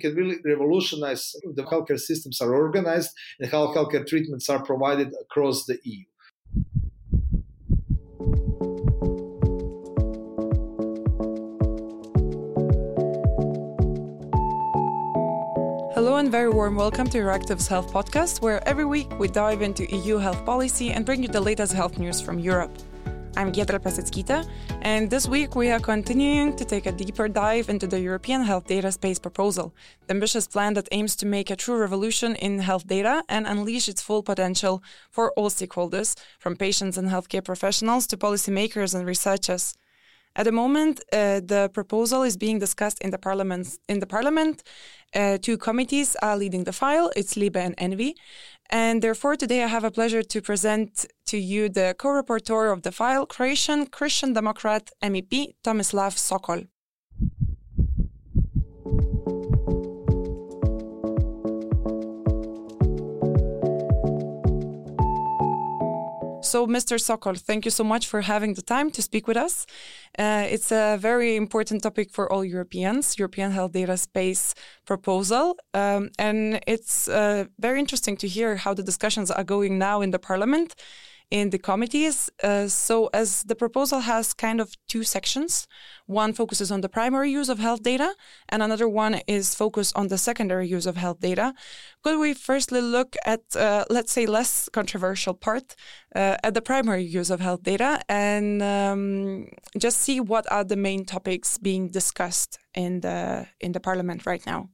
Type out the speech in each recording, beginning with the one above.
can really revolutionize the healthcare systems are organized and how healthcare treatments are provided across the EU. Hello and very warm welcome to Euractiv's Health Podcast, where every week we dive into EU health policy and bring you the latest health news from Europe. I'm Giedrė Peseckytė, and this week we are continuing to take a deeper dive into the European Health Data Space proposal, the ambitious plan that aims to make a true revolution in health data and unleash its full potential for all stakeholders, from patients and healthcare professionals to policymakers and researchers. At the moment, uh, the proposal is being discussed in the parliament. In the parliament, uh, two committees are leading the file. It's Libe and ENVI, and therefore today I have a pleasure to present to you the co-rapporteur of the file, Croatian Christian Democrat MEP Tomislav Sokol. So, Mr. Sokol, thank you so much for having the time to speak with us. Uh, it's a very important topic for all Europeans, European Health Data Space proposal. Um, and it's uh, very interesting to hear how the discussions are going now in the Parliament in the committees. Uh, so, as the proposal has kind of two sections, one focuses on the primary use of health data, and another one is focused on the secondary use of health data. Could we firstly look at, uh, let's say, less controversial part, uh, at the primary use of health data, and um, just see what are the main topics being discussed in the in the Parliament right now?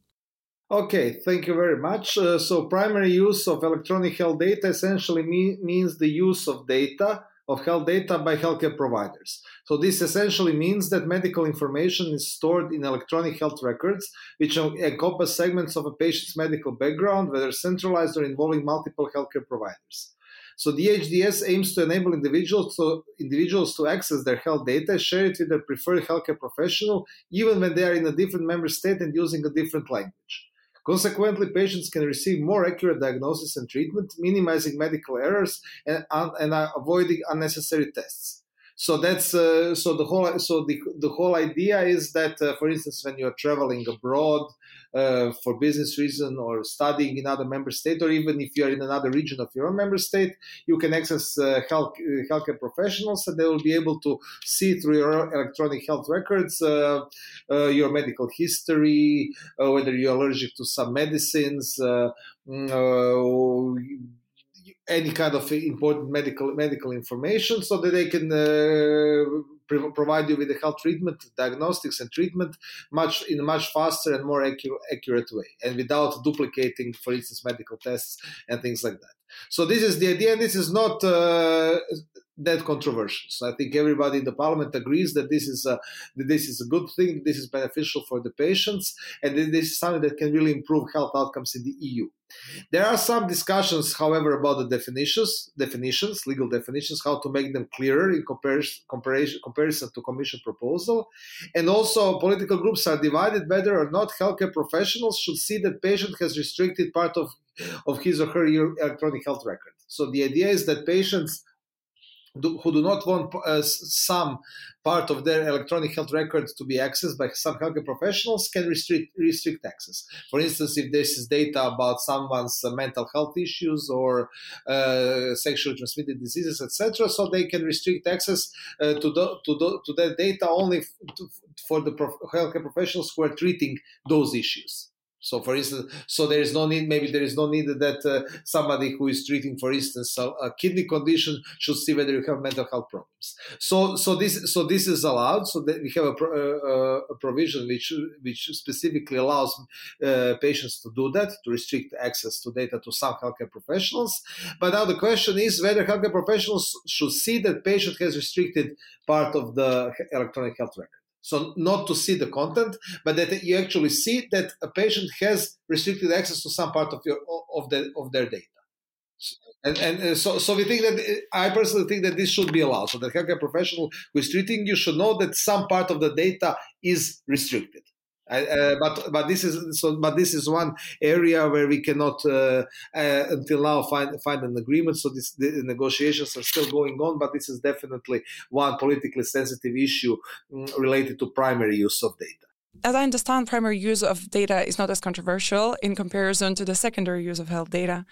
Okay, thank you very much. Uh, so, primary use of electronic health data essentially me- means the use of data, of health data by healthcare providers. So, this essentially means that medical information is stored in electronic health records, which encompass segments of a patient's medical background, whether centralized or involving multiple healthcare providers. So the EHDS aims to enable individuals to, individuals to access their health data, share it with their preferred healthcare professional, even when they are in a different member state and using a different language. Consequently, patients can receive more accurate diagnosis and treatment, minimizing medical errors and, and avoiding unnecessary tests so that's uh, so the whole so the, the whole idea is that uh, for instance when you're traveling abroad uh, for business reason or studying in another member state or even if you're in another region of your own member state you can access uh, health uh, healthcare professionals and they will be able to see through your electronic health records uh, your medical history whether you're allergic to some medicines mm, any kind of important medical medical information so that they can uh, provide you with the health treatment diagnostics and treatment much in a much faster and more accurate, accurate way and without duplicating for instance medical tests and things like that. So this is the idea and this is not uh, that controversial. So I think everybody in the parliament agrees that this is a, this is a good thing, this is beneficial for the patients, and this is something that can really improve health outcomes in the EU. There are some discussions, however, about the definitions, definitions, legal definitions, how to make them clearer in comparison, comparison, comparison to Commission proposal, and also political groups are divided whether or not healthcare professionals should see that patient has restricted part of of his or her electronic health record. So the idea is that patients do, who do not want uh, some part of their electronic health records to be accessed by some healthcare professionals can restrict restrict access. For instance, if this is data about someone's uh, mental health issues or uh, sexually transmitted diseases, etc., so they can restrict access uh, to the, to the, to that data only to, for the prof- healthcare professionals who are treating those issues. So, for instance, so there is no need. Maybe there is no need that uh, somebody who is treating, for instance, a, a, kidney condition should see whether you have mental health problems. So, so this, so this is allowed. So that we have a, uh, a provision which which specifically allows uh, patients to do that, to restrict access to data to some healthcare professionals. But now the question is whether healthcare professionals should see that patient has restricted part of the electronic health record. So not to see the content, but that you actually see that a patient has restricted access to some part of your of the of their data. And, and so, so we think that I personally think that this should be allowed. So the healthcare professional who is treating you should know that some part of the data is restricted. Uh, but but this is so but this is one area where we cannot uh, uh, until now find find an agreement. So this, the negotiations are still going on, but this is definitely one politically sensitive issue um, related to primary use of data. as I understand, primary use of data is not as controversial in comparison to the secondary use of health data,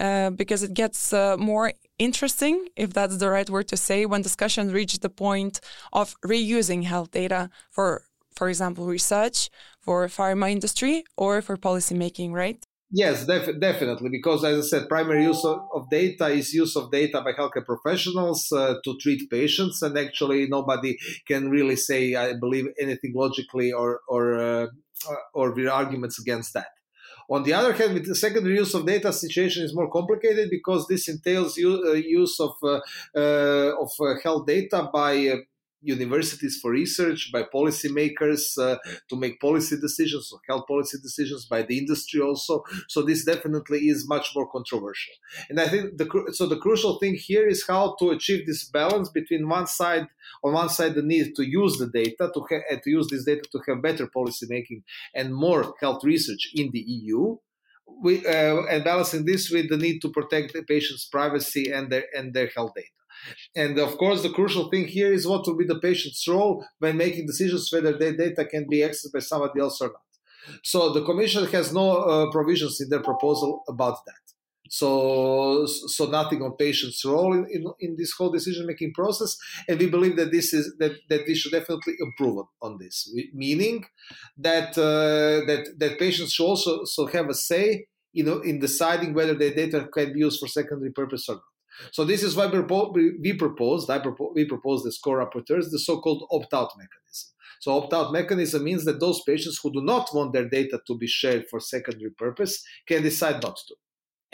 uh, because it gets uh, more interesting, if that's the right word to say, when discussions reach the point of reusing health data for, for example, research, for pharma industry, or for policymaking, right? Yes, def- definitely. Because as I said, primary use of, of, data is use of data by healthcare professionals uh, to treat patients, and actually nobody can really say, I believe, anything logically or or uh, or with arguments against that. On the other hand, with the secondary use of data, situation is more complicated because this entails use, uh, use of uh, uh, of uh, health data by universities for research, by policymakers uh, to make policy decisions, or health policy decisions, by the industry also. So this definitely is much more controversial. And I think the so the crucial thing here is how to achieve this balance between one side, on one side, the need to use the data to ha- to use this data to have better policy making and more health research in the EU. We, uh, and balancing this with the need to protect the patient's privacy and their and their health data. And of course, the crucial thing here is what will be the patient's role when making decisions whether their data can be accessed by somebody else or not. So the Commission has no uh, provisions in their proposal about that. So, so nothing on patient's role in, in, in this whole decision-making process, and we believe that this is that, that we should definitely improve on, on this. Meaning that uh, that that patients should also so have a say, you know, in deciding whether their data can be used for secondary purpose or not. So this is why we proposed, I propose, we proposed as co-rapporteurs, the so-called opt-out mechanism. So opt-out mechanism means that those patients who do not want their data to be shared for secondary purpose can decide not to.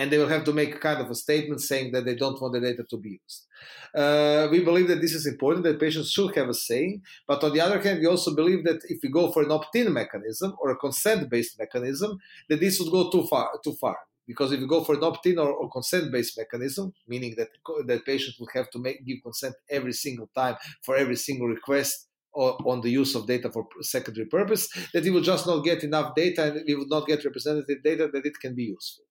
And they will have to make kind of a statement saying that they don't want the data to be used. Uh, we believe that this is important, that patients should have a say. But on the other hand, we also believe that if we go for an opt-in mechanism or a consent-based mechanism, that this would go too far. Too far because if you go for an opt-in or, or consent-based mechanism, meaning that that patient will have to make, give consent every single time for every single request on the use of data for secondary purpose, that we will just not get enough data and we will not get representative data that it can be useful.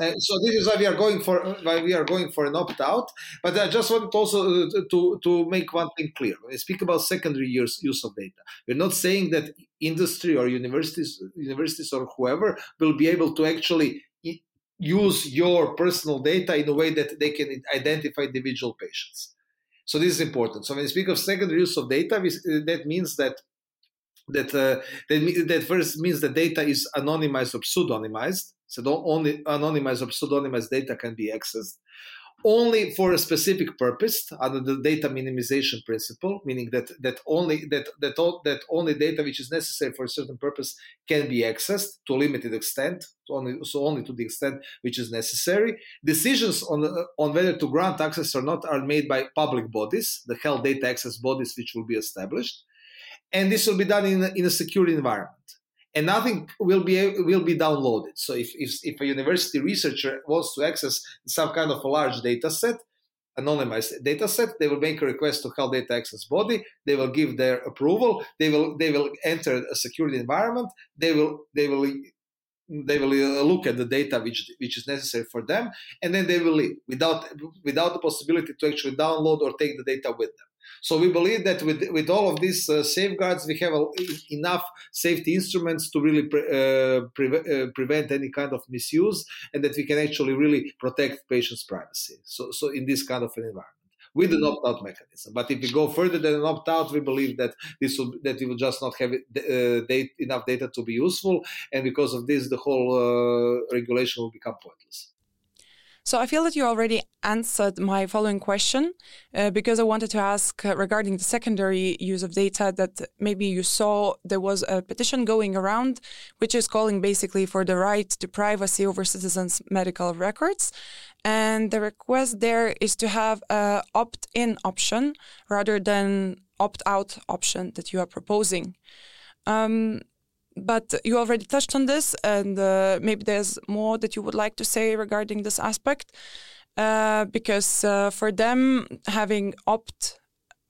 Uh, so this is why we are going for why we are going for an opt-out. But I just want also uh, to to make one thing clear. When we speak about secondary use use of data, we're not saying that industry or universities universities or whoever will be able to actually use your personal data in a way that they can identify individual patients. So this is important. So when we speak of secondary use of data, that means that that uh, that, that first means the data is anonymized or pseudonymized. So only anonymized or pseudonymized data can be accessed only for a specific purpose under the data minimization principle, meaning that that only that that all, that only data which is necessary for a certain purpose can be accessed to a limited extent, only so only to the extent which is necessary. Decisions on on whether to grant access or not are made by public bodies, the health data access bodies which will be established, and this will be done in in a secure environment and nothing will be will be downloaded. So if, if, if a university researcher wants to access some kind of a large data set, anonymized data set, they will make a request to Health Data Access Body. They will give their approval. They will they will enter a secured environment. They will they will they will uh, look at the data which which is necessary for them, and then they will leave without without the possibility to actually download or take the data with them. So we believe that with with all of these uh, safeguards, we have a, enough safety instruments to really pre, uh, pre- uh, prevent any kind of misuse, and that we can actually really protect patients' privacy. So, so in this kind of an environment with an opt-out mechanism. But if we go further than an opt-out, we believe that this will that we will just not have uh, date, enough data to be useful, and because of this, the whole uh, regulation will become pointless. So I feel that you already answered my following question uh, because I wanted to ask uh, regarding the secondary use of data that maybe you saw there was a petition going around which is calling basically for the right to privacy over citizens' medical records. And the request there is to have a opt-in option rather than opt-out option that you are proposing. Um, but you already touched on this, and uh, maybe there's more that you would like to say regarding this aspect, uh, because uh, for them having opt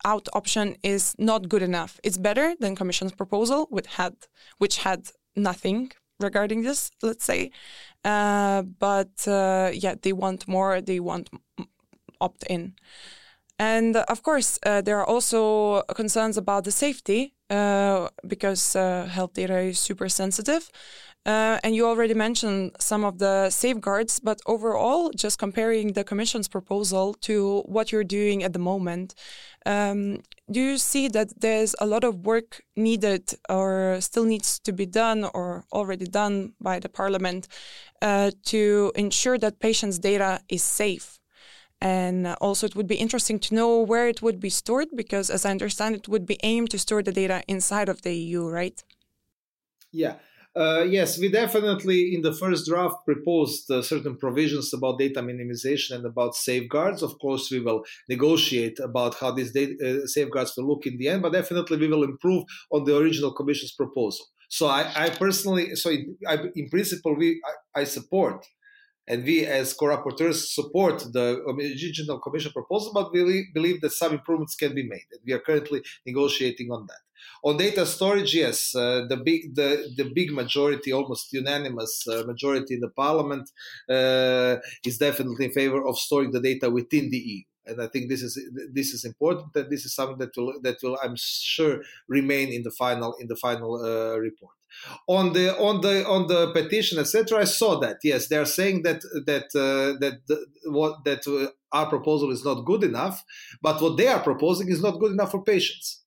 out option is not good enough. It's better than Commission's proposal, which had which had nothing regarding this. Let's say, uh, but uh, yeah, they want more. They want opt in. And of course, uh, there are also concerns about the safety uh, because uh, health data is super sensitive. Uh, and you already mentioned some of the safeguards, but overall, just comparing the Commission's proposal to what you're doing at the moment, um, do you see that there's a lot of work needed or still needs to be done or already done by the Parliament uh, to ensure that patients' data is safe? And also, it would be interesting to know where it would be stored because, as I understand, it would be aimed to store the data inside of the EU, right? Yeah. Uh, yes, we definitely in the first draft proposed uh, certain provisions about data minimization and about safeguards. Of course, we will negotiate about how these data, uh, safeguards will look in the end, but definitely we will improve on the original Commission's proposal. So I, I personally, so in, I, in principle, we I, I support and we as co-rapporteurs support the original commission proposal but we believe that some improvements can be made and we are currently negotiating on that. On data storage yes uh, the big the, the big majority almost unanimous uh, majority in the parliament uh, is definitely in favor of storing the data within the eu and I think this is this is important, and this is something that will that will I'm sure remain in the final in the final uh, report on the on the on the petition etc i saw that yes. They are saying that that uh, that the, what that uh, our proposal is not good enough but what they are proposing is not good enough for patients.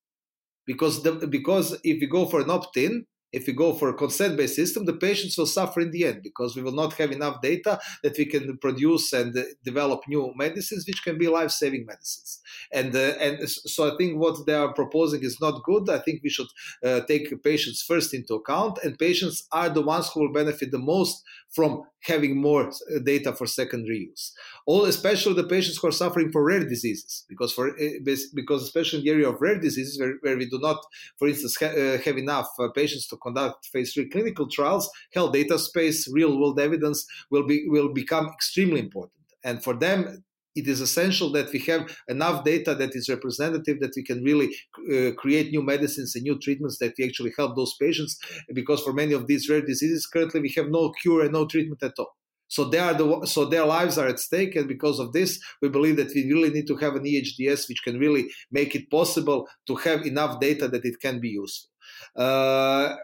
Because the, because if you go for an opt-in if we go for a consent based system, the patients will suffer in the end because we will not have enough data that we can produce and uh, develop new medicines, which can be life saving medicines. And, uh, and so I think what they are proposing is not good. I think we should uh, take patients first into account, and patients are the ones who will benefit the most from having more uh, data for secondary use. All, especially the patients who are suffering for rare diseases, because for uh, because especially in the area of rare diseases where, where we do not, for instance, ha- uh, have enough uh, patients to conduct phase three clinical trials, health data space, real world evidence will be will become extremely important. And for them, it is essential that we have enough data that is representative that we can really uh, create new medicines and new treatments that we actually help those patients because for many of these rare diseases currently we have no cure and no treatment at all. So they are the so their lives are at stake and because of this we believe that we really need to have an ehds which can really make it possible to have enough data that it can be useful. Uh,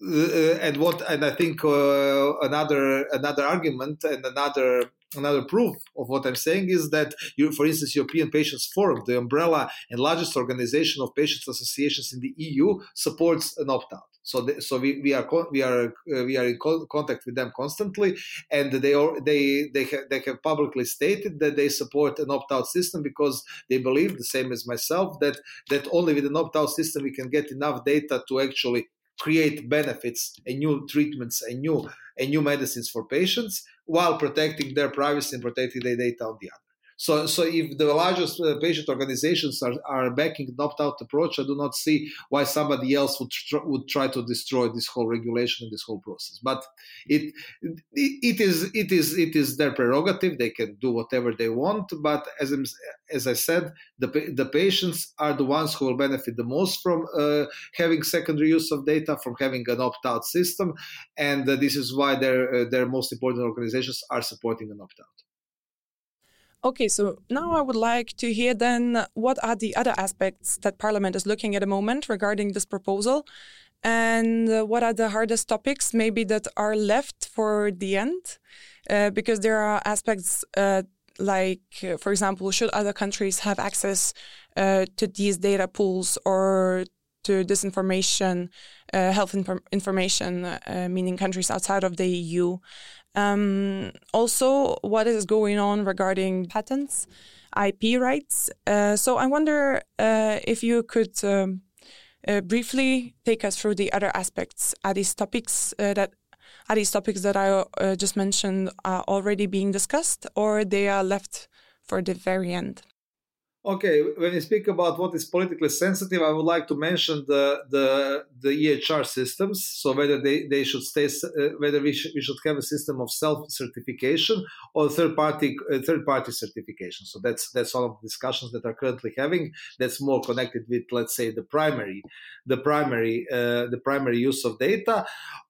uh and what and i think uh, another another argument and another another proof of what I'm saying is that, you, for instance, European Patients Forum, the umbrella and largest organization of patients associations in the EU, supports an opt-out. So, the, so we, we are we are uh, we are in contact with them constantly, and they are, they they have, they have publicly stated that they support an opt-out system because they believe the same as myself that that only with an opt-out system we can get enough data to actually create benefits and new treatments and new and new medicines for patients while protecting their privacy and protecting their data on the other. So, so if the largest uh, patient organizations are, are backing an opt-out approach, I do not see why somebody else would tr- would try to destroy this whole regulation and this whole process. But it it is it is it is their prerogative; they can do whatever they want. But as as I said, the the patients are the ones who will benefit the most from uh, having secondary use of data, from having an opt-out system, and uh, this is why their uh, their most important organizations are supporting an opt-out. Okay, so now I would like to hear then what are the other aspects that Parliament is looking at the moment regarding this proposal, and uh, what are the hardest topics maybe that are left for the end, uh, because there are aspects uh, like, uh, for example, should other countries have access uh, to these data pools or to disinformation, uh, health inf- information, meaning countries outside of the EU. Um, also, what is going on regarding patents, IP rights? Uh, so I wonder uh, if you could um, uh, briefly take us through the other aspects. Are these topics uh, that are these topics that I uh, just mentioned are already being discussed, or they are left for the very end? Okay, when you speak about what is politically sensitive, I would like to mention the the, the EHR systems. So whether they, they should stay, uh, whether we, sh- we should have a system of self certification or third party uh, third party certification. So that's that's all of the discussions that are currently having. That's more connected with let's say the primary the primary uh, the primary use of data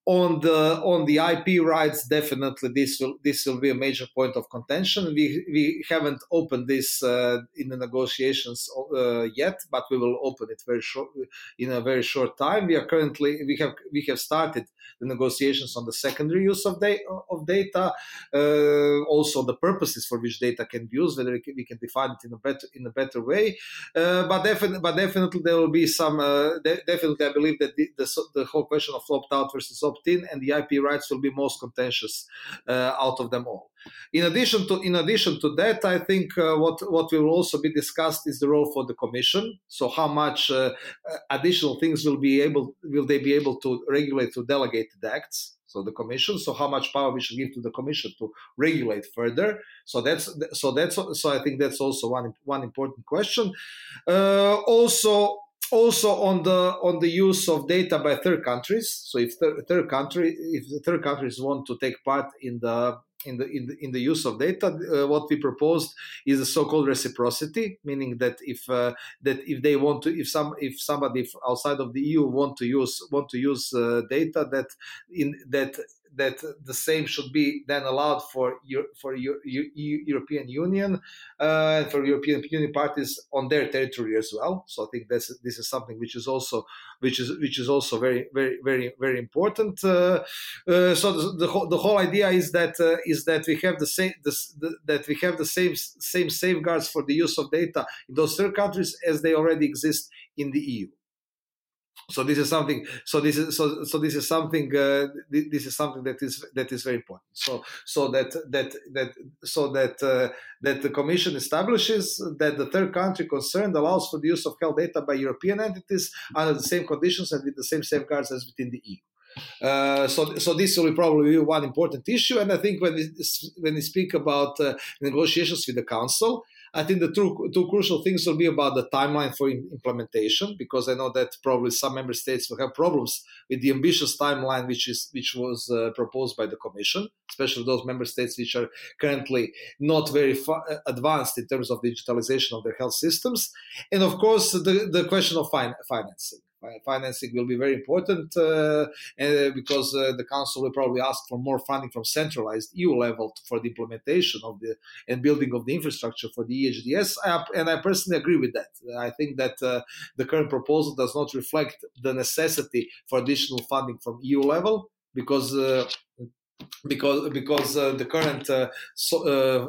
on the on the IP rights, definitely this will this will be a major point of contention. We we haven't opened this uh, in the negotiations uh, yet, but we will open it very short in a very short time. We are currently we have we have started the negotiations on the secondary use of, da- of data, uh, also the purposes for which data can be used, whether we can define it in a better in a better way. Uh, but definitely, but definitely there will be some. Uh, de- definitely, I believe that the, the, the whole question of opt out versus opt in and the IP rights will be most contentious uh, out of them all. In addition to in addition to that, I think uh, what what will also be discussed is the role for the Commission. So how much uh, additional things will be able will they be able to regulate through delegated acts? So the Commission. So how much power we should give to the Commission to regulate further? So that's so that's so I think that's also one one important question. Uh, also also on the on the use of data by third countries. So if third, third country if the third countries want to take part in the in the in the, in the use of data, uh, what we proposed is a so-called reciprocity, meaning that if uh, that if they want to, if some if somebody outside of the EU want to use want to use uh, data, that in that that the same should be then allowed for for European Union uh, for European Union parties on their territory as well. So I think this this is something which is also which is which is also very very very very important. Uh, uh, so the, the, whole, the whole idea is that uh, is that we have the same this, the, that we have the same same safeguards for the use of data in those third countries as they already exist in the EU so this is something so this is so so this is something uh, this is something that is that is very important so so that that that so that uh, that the commission establishes that the third country concerned allows for the use of health data by european entities under the same conditions and with the same safeguards as within the eu uh, so, so this will probably be one important issue. And I think when we, when we speak about uh, negotiations with the council, I think the two, two crucial things will be about the timeline for implementation, because I know that probably some member states will have problems with the ambitious timeline which is which was uh, proposed by the Commission, especially those member states which are currently not very uh, advanced in terms of digitalization of their health systems, and of course the, the question of fin- financing financing will be very important uh, because uh, the council will probably ask for more funding from centralized EU level for the implementation of the and building of the infrastructure for the EHDS. and I personally agree with that. I think that uh, the current proposal does not reflect the necessity for additional funding from EU level because uh, because because uh, the current uh, so, uh,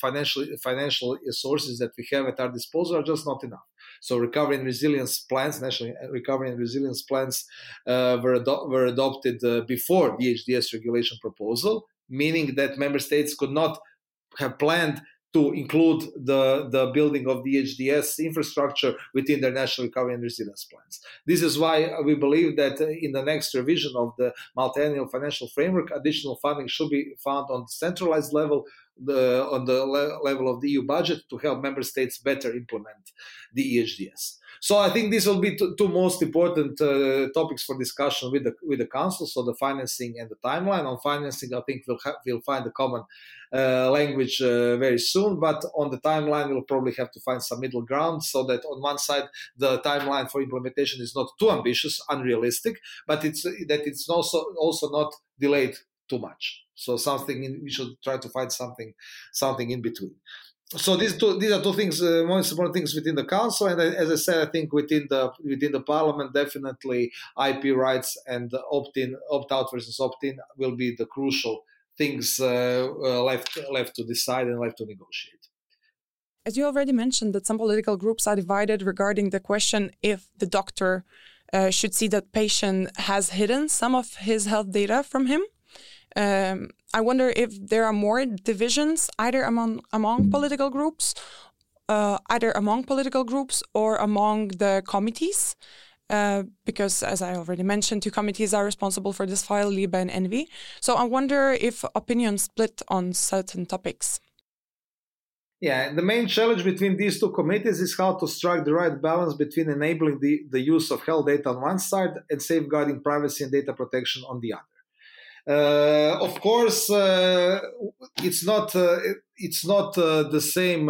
financial financial sources that we have at our disposal are just not enough. So recovery and resilience plans, national recovery and resilience plans, uh, were, ado- were adopted uh, before the EHDS regulation proposal, meaning that member states could not have planned to include the, the building of the EHDS infrastructure within their national recovery and resilience plans. This is why we believe that in the next revision of the multi-annual financial framework, additional funding should be found on the centralized level the, on the le- level of the EU budget to help member states better implement the EHDS. So I think these will be two, two most important uh, topics for discussion with the with the council. So the financing and the timeline. On financing, I think we'll ha- we'll find a common uh, language uh, very soon. But on the timeline, we'll probably have to find some middle ground so that on one side the timeline for implementation is not too ambitious, unrealistic, but it's that it's also also not delayed too much. So something in, we should try to find something something in between. So these two these are two things uh, most important things within the council, and as I said, I think within the within the parliament, definitely IP rights and opt in, opt out versus opt in will be the crucial things uh, uh, left left to decide and left to negotiate. As you already mentioned, that some political groups are divided regarding the question if the doctor uh, should see that patient has hidden some of his health data from him um, I wonder if there are more divisions either among among political groups, uh, either among political groups or among the committees. Uh, because, as I already mentioned, two committees are responsible for this file, LIBE and ENVI. So I wonder if opinions split on certain topics. Yeah, the main challenge between these two committees is how to strike the right balance between enabling the, the use of health data on one side and safeguarding privacy and data protection on the other. Uh, of course, uh, it's not uh, it's not the same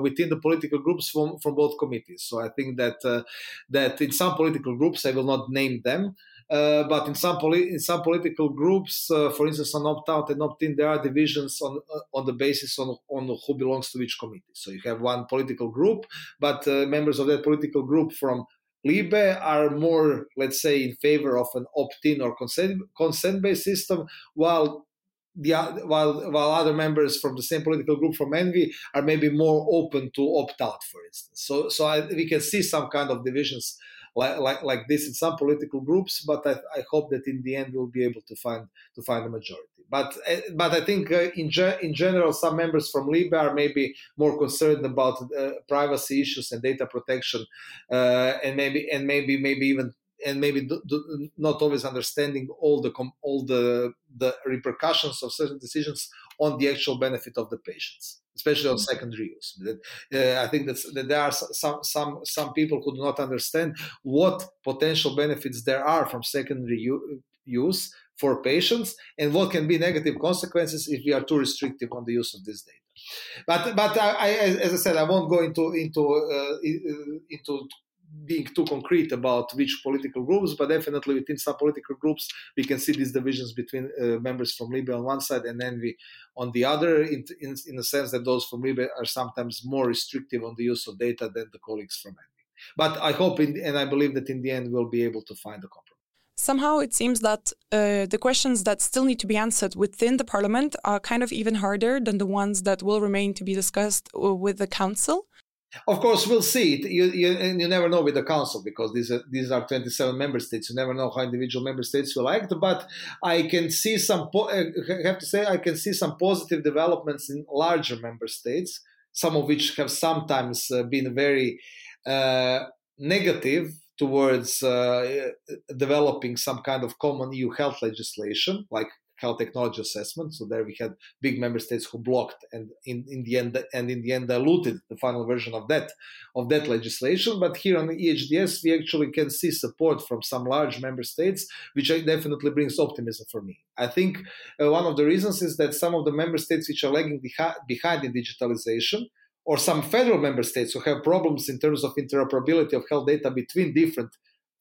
within the political groups from, from both committees. So I think that that in some political groups, I will not name them, Uh, but in some poli- in some political groups, uh, for instance, on opt-out and opt-in, there are divisions on uh, on the basis on on who belongs to which committee. So you have one political group, but members of that political group from Libe are more, let's say, in favor of an opt-in or consent consent-based system, while the while while other members from the same political group from ENVI are maybe more open to opt out, for instance. So so I, we can see some kind of divisions like, like, like this in some political groups, but I, I, hope that in the end we'll be able to find to find a majority. But eh, but I think uh, in ge- in general, some members from Libe are maybe more concerned about uh, privacy issues and data protection, uh, and maybe and maybe maybe even and maybe do, do, not always understanding all the all the the repercussions of certain decisions on the actual benefit of the patients especially on mm. secondary use. Uh, I think that there are some some some people who do not understand what potential benefits there are from secondary u- use for patients and what can be negative consequences if we are too restrictive on the use of this data. But but I, I, as I said, I won't go into into uh, into being too concrete about which political groups, but definitely within some political groups, we can see these divisions between uh, members from Libe on one side and ENVI on the other, in, in, in the sense that those from Libe are sometimes more restrictive on the use of data than the colleagues from ENVI. But I hope in, and I believe that in the end we'll be able to find a compromise. Somehow it seems that uh, the questions that still need to be answered within the parliament are kind of even harder than the ones that will remain to be discussed uh, with the council. Of course, we'll see. You, you, you never know with the council because these are, these are 27 member states. You never know how individual member states will act. But I can see some, po- I have to say, I can see some positive developments in larger member states, some of which have sometimes uh, been very uh, negative towards uh, developing some kind of common EU health legislation, like health technology assessment. So there we had big member states who blocked and in, in the end and in the end diluted the final version of that of that legislation. But here on the EHDS we actually can see support from some large member states, which definitely brings optimism for me. I think uh, one of the reasons is that some of the member states which are lagging behind in digitalization or some federal member states who have problems in terms of interoperability of health data between different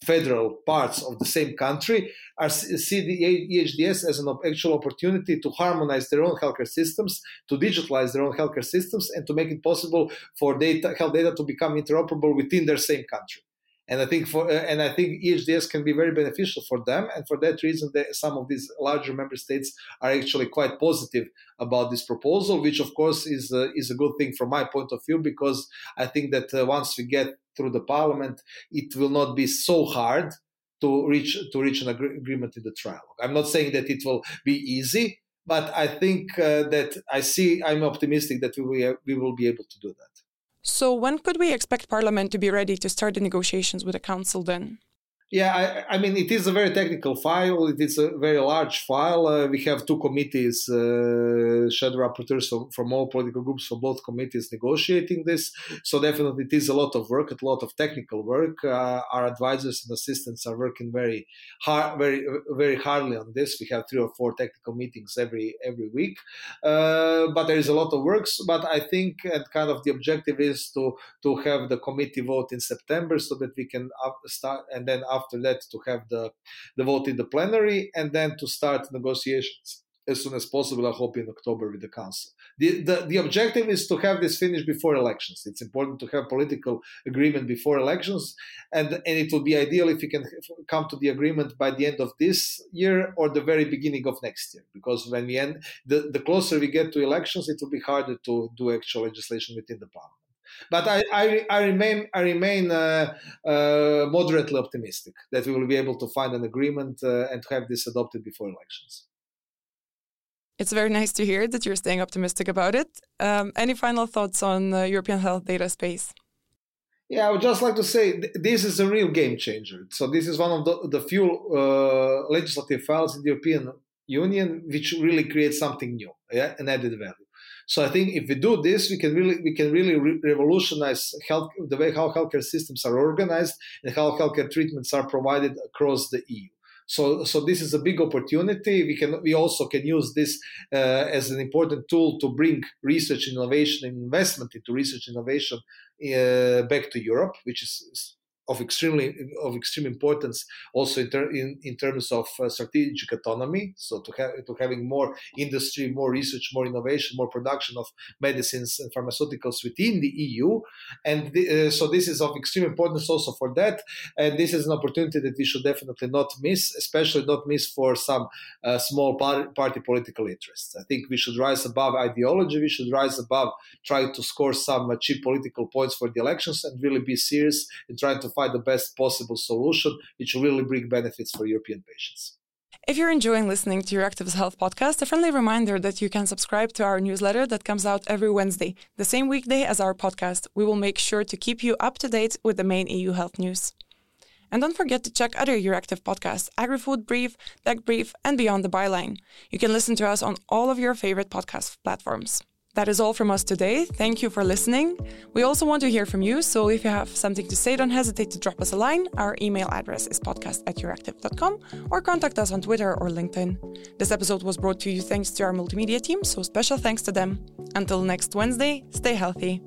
federal parts of the same country are see the EHDS as an actual opportunity to harmonize their own healthcare systems, to digitalize their own healthcare systems, and to make it possible for data, health data to become interoperable within their same country. And I think for uh, and I think EHDS can be very beneficial for them, and for that reason, some of these larger member states are actually quite positive about this proposal, which of course is uh, is a good thing from my point of view because I think that uh, once we get through the parliament, it will not be so hard to reach to reach an agree- agreement in the trilogue. I'm not saying that it will be easy, but I think uh, that I see I'm optimistic that we we will be able to do that. So when could we expect Parliament to be ready to start the negotiations with the Council then? Yeah, I, I, mean, it is a very technical file. It is a very large file. Uh, we have two committees, uh, shadow rapporteurs from, from, all political groups for both committees negotiating this. So definitely, it is a lot of work, a lot of technical work. Uh, our advisors and assistants are working very hard, very very hardly on this. We have three or four technical meetings every every week, uh, but there is a lot of work. But I think, and kind of the objective is to to have the committee vote in September so that we can start and then after that to have the, the vote in the plenary and then to start negotiations as soon as possible, I hope in October with the council. The, the, the objective is to have this finished before elections. It's important to have political agreement before elections, and, and it will be ideal if we can come to the agreement by the end of this year or the very beginning of next year. Because when we end, the, the closer we get to elections, it will be harder to do actual legislation within the parliament. But I, I, I remain, I remain uh, uh, moderately optimistic that we will be able to find an agreement uh, and have this adopted before elections. It's very nice to hear that you're staying optimistic about it. Um, any final thoughts on the European health data space? Yeah, I would just like to say th- this is a real game changer. So this is one of the, the few uh, legislative files in the European Union which really creates something new, yeah, an added value. So I think if we do this, we can really we can really re- revolutionize health the way how healthcare systems are organized and how healthcare treatments are provided across the EU. So, so this is a big opportunity. We can we also can use this uh, as an important tool to bring research, innovation, and investment into research innovation uh, back to Europe, which is of extremely of extreme importance also in, ter- in, in terms of uh, strategic autonomy. So to have to having more industry more research more innovation more production of medicines and pharmaceuticals within the eu and the, uh, so this is of extreme importance also for that. And this is an opportunity that we should definitely not miss especially not miss for some uh, small par- party political interests. I think we should rise above ideology. We should rise above trying to score some uh, cheap political points for the elections and really be serious in trying to find the best possible solution, which will really bring benefits for European patients. If you're enjoying listening to your Euractiv's Health podcast, a friendly reminder that you can subscribe to our newsletter that comes out every Wednesday, the same weekday as our podcast. We will make sure to keep you up to date with the main EU health news. And don't forget to check other Euractiv podcasts, AgriFood Brief, Tech Brief, and Beyond the Byline. You can listen to us on all of your favorite podcast platforms. That is all from us today. Thank you for listening. We also want to hear from you, so if you have something to say, don't hesitate to drop us a line. Our email address is podcast at euractiv.com or contact us on Twitter or LinkedIn. This episode was brought to you thanks to our multimedia team, so special thanks to them. Until next Wednesday, stay healthy.